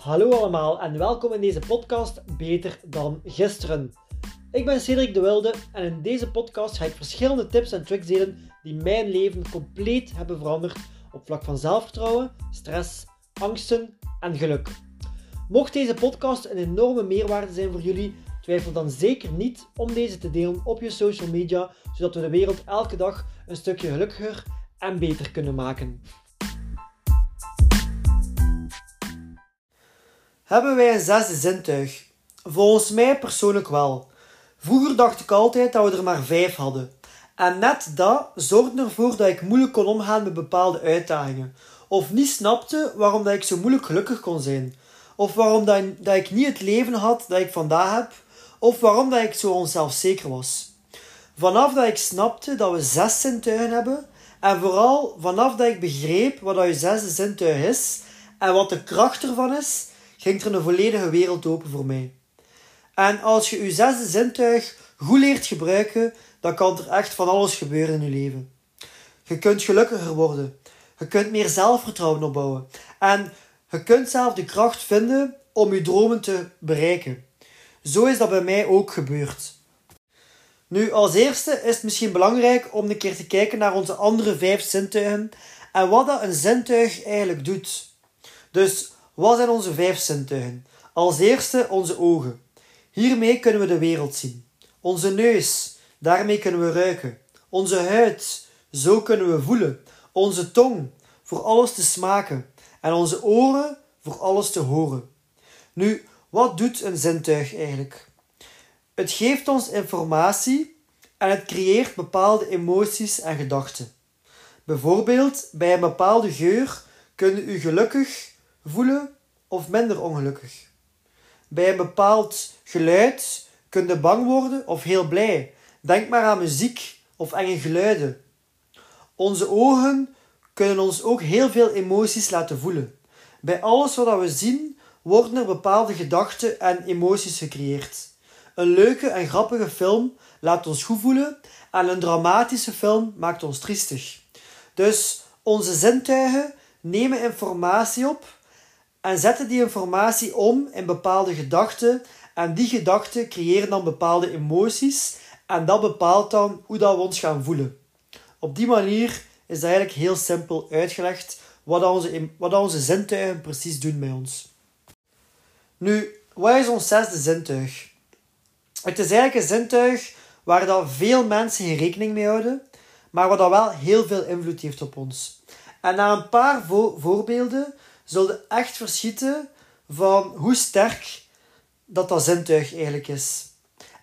Hallo allemaal en welkom in deze podcast Beter dan gisteren. Ik ben Cedric de Wilde en in deze podcast ga ik verschillende tips en tricks delen die mijn leven compleet hebben veranderd op vlak van zelfvertrouwen, stress, angsten en geluk. Mocht deze podcast een enorme meerwaarde zijn voor jullie, twijfel dan zeker niet om deze te delen op je social media, zodat we de wereld elke dag een stukje gelukkiger en beter kunnen maken. Hebben wij een zesde zintuig? Volgens mij persoonlijk wel. Vroeger dacht ik altijd dat we er maar vijf hadden. En net dat zorgde ervoor dat ik moeilijk kon omgaan met bepaalde uitdagingen. Of niet snapte waarom dat ik zo moeilijk gelukkig kon zijn. Of waarom dat, dat ik niet het leven had dat ik vandaag heb. Of waarom dat ik zo onzelfzeker was. Vanaf dat ik snapte dat we zes zintuigen hebben. En vooral vanaf dat ik begreep wat dat je zesde zintuig is. En wat de kracht ervan is ging er een volledige wereld open voor mij. En als je je zesde zintuig goed leert gebruiken, dan kan er echt van alles gebeuren in je leven. Je kunt gelukkiger worden. Je kunt meer zelfvertrouwen opbouwen. En je kunt zelf de kracht vinden om je dromen te bereiken. Zo is dat bij mij ook gebeurd. Nu, als eerste is het misschien belangrijk om een keer te kijken naar onze andere vijf zintuigen en wat dat een zintuig eigenlijk doet. Dus wat zijn onze vijf zintuigen? Als eerste onze ogen. Hiermee kunnen we de wereld zien. Onze neus, daarmee kunnen we ruiken. Onze huid, zo kunnen we voelen. Onze tong, voor alles te smaken. En onze oren, voor alles te horen. Nu, wat doet een zintuig eigenlijk? Het geeft ons informatie en het creëert bepaalde emoties en gedachten. Bijvoorbeeld, bij een bepaalde geur kunnen u gelukkig voelen of minder ongelukkig. Bij een bepaald geluid kun je bang worden of heel blij. Denk maar aan muziek of enge geluiden. Onze ogen kunnen ons ook heel veel emoties laten voelen. Bij alles wat we zien worden er bepaalde gedachten en emoties gecreëerd. Een leuke en grappige film laat ons goed voelen en een dramatische film maakt ons triestig. Dus onze zintuigen nemen informatie op en zetten die informatie om in bepaalde gedachten. En die gedachten creëren dan bepaalde emoties. En dat bepaalt dan hoe dat we ons gaan voelen. Op die manier is dat eigenlijk heel simpel uitgelegd wat, onze, wat onze zintuigen precies doen bij ons. Nu, wat is ons zesde zintuig? Het is eigenlijk een zintuig waar dat veel mensen geen rekening mee houden, maar wat dat wel heel veel invloed heeft op ons. En na een paar voorbeelden zullen echt verschieten van hoe sterk dat dat zintuig eigenlijk is.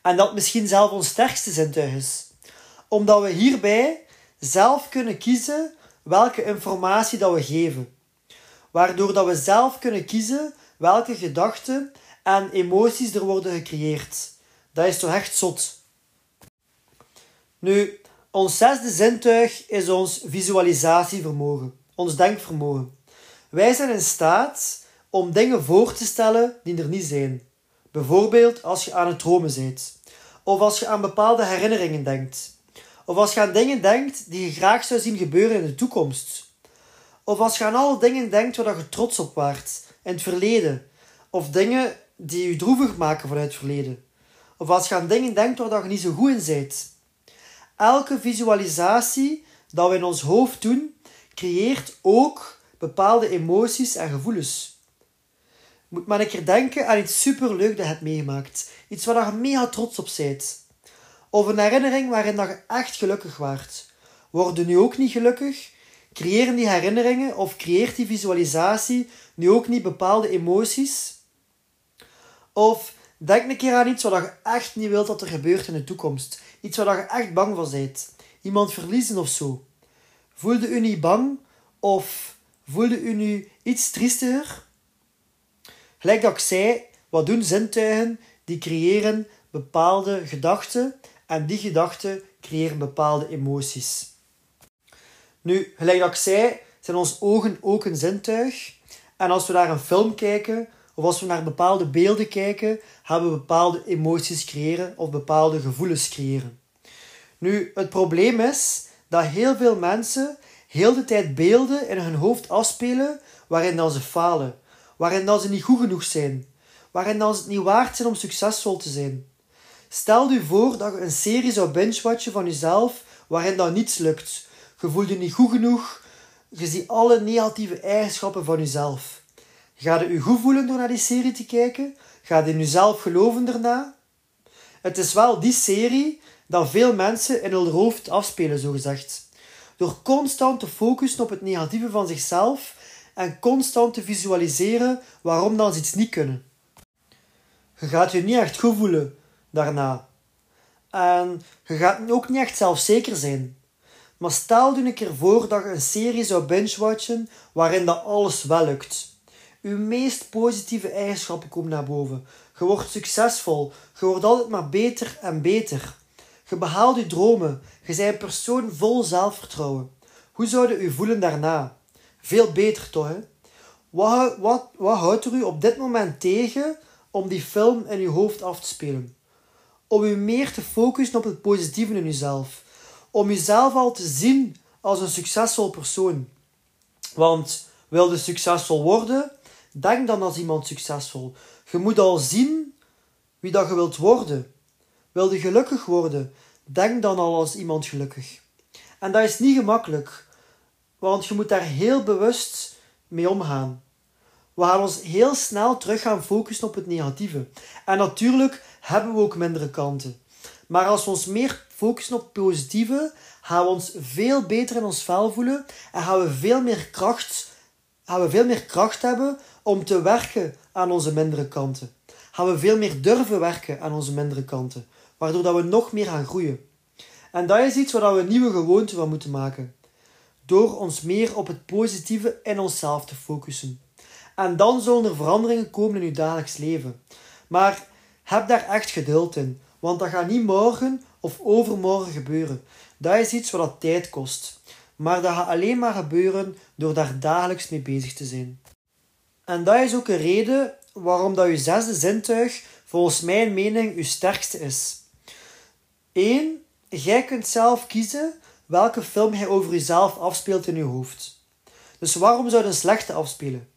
En dat misschien zelf ons sterkste zintuig is. Omdat we hierbij zelf kunnen kiezen welke informatie dat we geven. Waardoor dat we zelf kunnen kiezen welke gedachten en emoties er worden gecreëerd. Dat is toch echt zot. Nu, ons zesde zintuig is ons visualisatievermogen, ons denkvermogen. Wij zijn in staat om dingen voor te stellen die er niet zijn. Bijvoorbeeld als je aan het dromen bent. Of als je aan bepaalde herinneringen denkt. Of als je aan dingen denkt die je graag zou zien gebeuren in de toekomst. Of als je aan alle dingen denkt waar je trots op waart in het verleden. Of dingen die je droevig maken vanuit het verleden. Of als je aan dingen denkt waar je niet zo goed in bent. Elke visualisatie dat we in ons hoofd doen, creëert ook bepaalde emoties en gevoelens. Moet maar een keer denken aan iets superleuk dat je hebt meegemaakt. Iets waar je mega trots op bent. Of een herinnering waarin dat je echt gelukkig waart. Worden nu ook niet gelukkig? Creëren die herinneringen of creëert die visualisatie nu ook niet bepaalde emoties? Of denk een keer aan iets wat je echt niet wilt dat er gebeurt in de toekomst. Iets waar je echt bang voor bent. Iemand verliezen of zo. Voelde u niet bang? Of Voelde u nu iets triestiger? Gelijk dat ik zei, wat doen zintuigen? Die creëren bepaalde gedachten en die gedachten creëren bepaalde emoties. Nu, gelijk dat ik zei, zijn onze ogen ook een zintuig. En als we naar een film kijken, of als we naar bepaalde beelden kijken, hebben we bepaalde emoties creëren of bepaalde gevoelens creëren. Nu, het probleem is dat heel veel mensen heel de tijd beelden in hun hoofd afspelen waarin dan ze falen. waarin dat ze niet goed genoeg zijn, waarin dat ze het niet waard zijn om succesvol te zijn. Stel je voor dat je een serie zou binge-watchen van jezelf waarin dat niets lukt. Je voelt je niet goed genoeg, je ziet alle negatieve eigenschappen van jezelf. Ga je je goed voelen door naar die serie te kijken? Ga je in jezelf geloven daarna? Het is wel die serie dat veel mensen in hun hoofd afspelen, zogezegd. Door constant te focussen op het negatieve van zichzelf en constant te visualiseren waarom dan ze iets niet kunnen. Je gaat je niet echt goed voelen daarna. En je gaat ook niet echt zelfzeker zijn. Maar stel je een keer voor dat je een serie zou binge-watchen waarin dat alles wel lukt. Uw meest positieve eigenschappen komen naar boven. Je wordt succesvol. Je wordt altijd maar beter en beter. Je behaalt je dromen. Je bent een persoon vol zelfvertrouwen. Hoe zou je u voelen daarna? Veel beter toch, hè? Wat, wat, wat houdt er u op dit moment tegen om die film in uw hoofd af te spelen? Om u meer te focussen op het positieve in uzelf. Om uzelf al te zien als een succesvol persoon. Want wil je succesvol worden, denk dan als iemand succesvol. Je moet al zien wie dat je wilt worden. Wil je gelukkig worden, denk dan al als iemand gelukkig. En dat is niet gemakkelijk, want je moet daar heel bewust mee omgaan. We gaan ons heel snel terug gaan focussen op het negatieve. En natuurlijk hebben we ook mindere kanten. Maar als we ons meer focussen op het positieve, gaan we ons veel beter in ons vel voelen en gaan we veel meer kracht, gaan we veel meer kracht hebben om te werken aan onze mindere kanten. Gaan we veel meer durven werken aan onze mindere kanten, waardoor dat we nog meer gaan groeien. En dat is iets waar we nieuwe gewoonte van moeten maken. Door ons meer op het positieve in onszelf te focussen. En dan zullen er veranderingen komen in je dagelijks leven. Maar heb daar echt geduld in, want dat gaat niet morgen of overmorgen gebeuren. Dat is iets wat tijd kost. Maar dat gaat alleen maar gebeuren door daar dagelijks mee bezig te zijn. En dat is ook een reden waarom dat je zesde zintuig volgens mijn mening je sterkste is. 1. Jij kunt zelf kiezen welke film jij over jezelf afspeelt in je hoofd. Dus waarom zou je een slechte afspelen?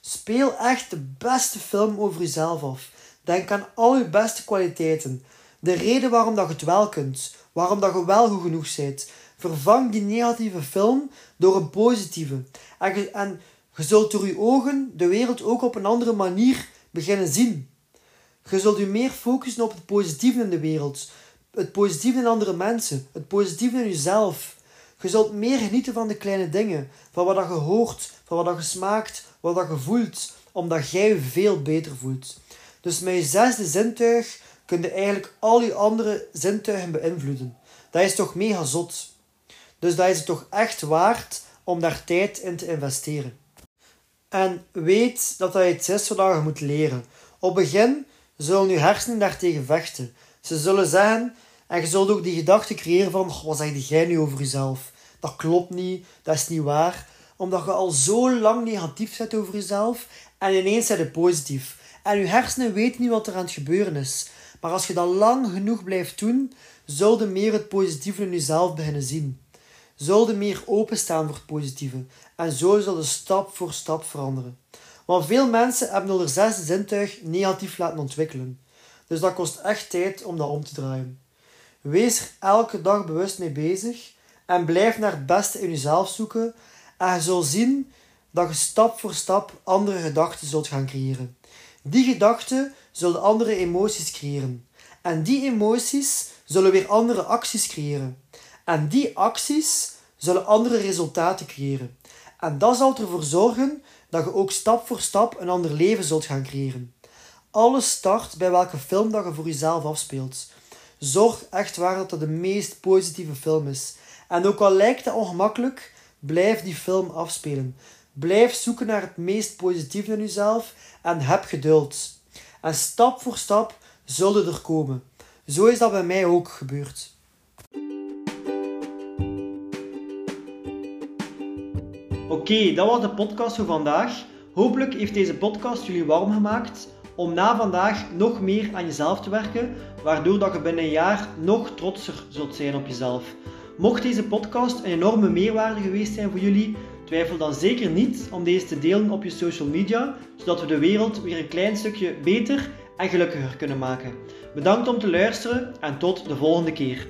Speel echt de beste film over jezelf af. Denk aan al je beste kwaliteiten. De reden waarom dat je het wel kunt. Waarom dat je wel goed genoeg bent. Vervang die negatieve film door een positieve. En je, en je zult door je ogen de wereld ook op een andere manier beginnen zien. Je zult je meer focussen op het positieve in de wereld. Het positieve in andere mensen. Het positieve in jezelf. Je zult meer genieten van de kleine dingen. Van wat je hoort. Van wat je smaakt. Wat je voelt. Omdat jij je veel beter voelt. Dus met je zesde zintuig kun je eigenlijk al je andere zintuigen beïnvloeden. Dat is toch mega zot. Dus dat is het toch echt waard om daar tijd in te investeren. En weet dat dat iets is wat je moet leren. Op het begin zullen je hersenen daartegen vechten. Ze zullen zeggen, en je zult ook die gedachte creëren van, wat zeg jij nu over jezelf? Dat klopt niet, dat is niet waar. Omdat je al zo lang negatief zit over jezelf en ineens zit je positief. En je hersenen weten niet wat er aan het gebeuren is. Maar als je dat lang genoeg blijft doen, zul je meer het positieve in jezelf beginnen zien. Zul je meer openstaan voor het positieve. En zo zal je stap voor stap veranderen. Want veel mensen hebben al zesde zintuig negatief laten ontwikkelen. Dus dat kost echt tijd om dat om te draaien. Wees er elke dag bewust mee bezig en blijf naar het beste in jezelf zoeken. En je zult zien dat je stap voor stap andere gedachten zult gaan creëren. Die gedachten zullen andere emoties creëren. En die emoties zullen weer andere acties creëren. En die acties zullen andere resultaten creëren. En dat zal ervoor zorgen dat je ook stap voor stap een ander leven zult gaan creëren. Alles start bij welke film dat je voor jezelf afspeelt. Zorg echt waar dat dat de meest positieve film is. En ook al lijkt het ongemakkelijk, blijf die film afspelen. Blijf zoeken naar het meest positieve in jezelf en heb geduld. En stap voor stap zullen er komen. Zo is dat bij mij ook gebeurd. Oké, dat was de podcast voor vandaag. Hopelijk heeft deze podcast jullie warm gemaakt om na vandaag nog meer aan jezelf te werken, waardoor dat je binnen een jaar nog trotser zult zijn op jezelf. Mocht deze podcast een enorme meerwaarde geweest zijn voor jullie, Twijfel dan zeker niet om deze te delen op je social media, zodat we de wereld weer een klein stukje beter en gelukkiger kunnen maken. Bedankt om te luisteren en tot de volgende keer.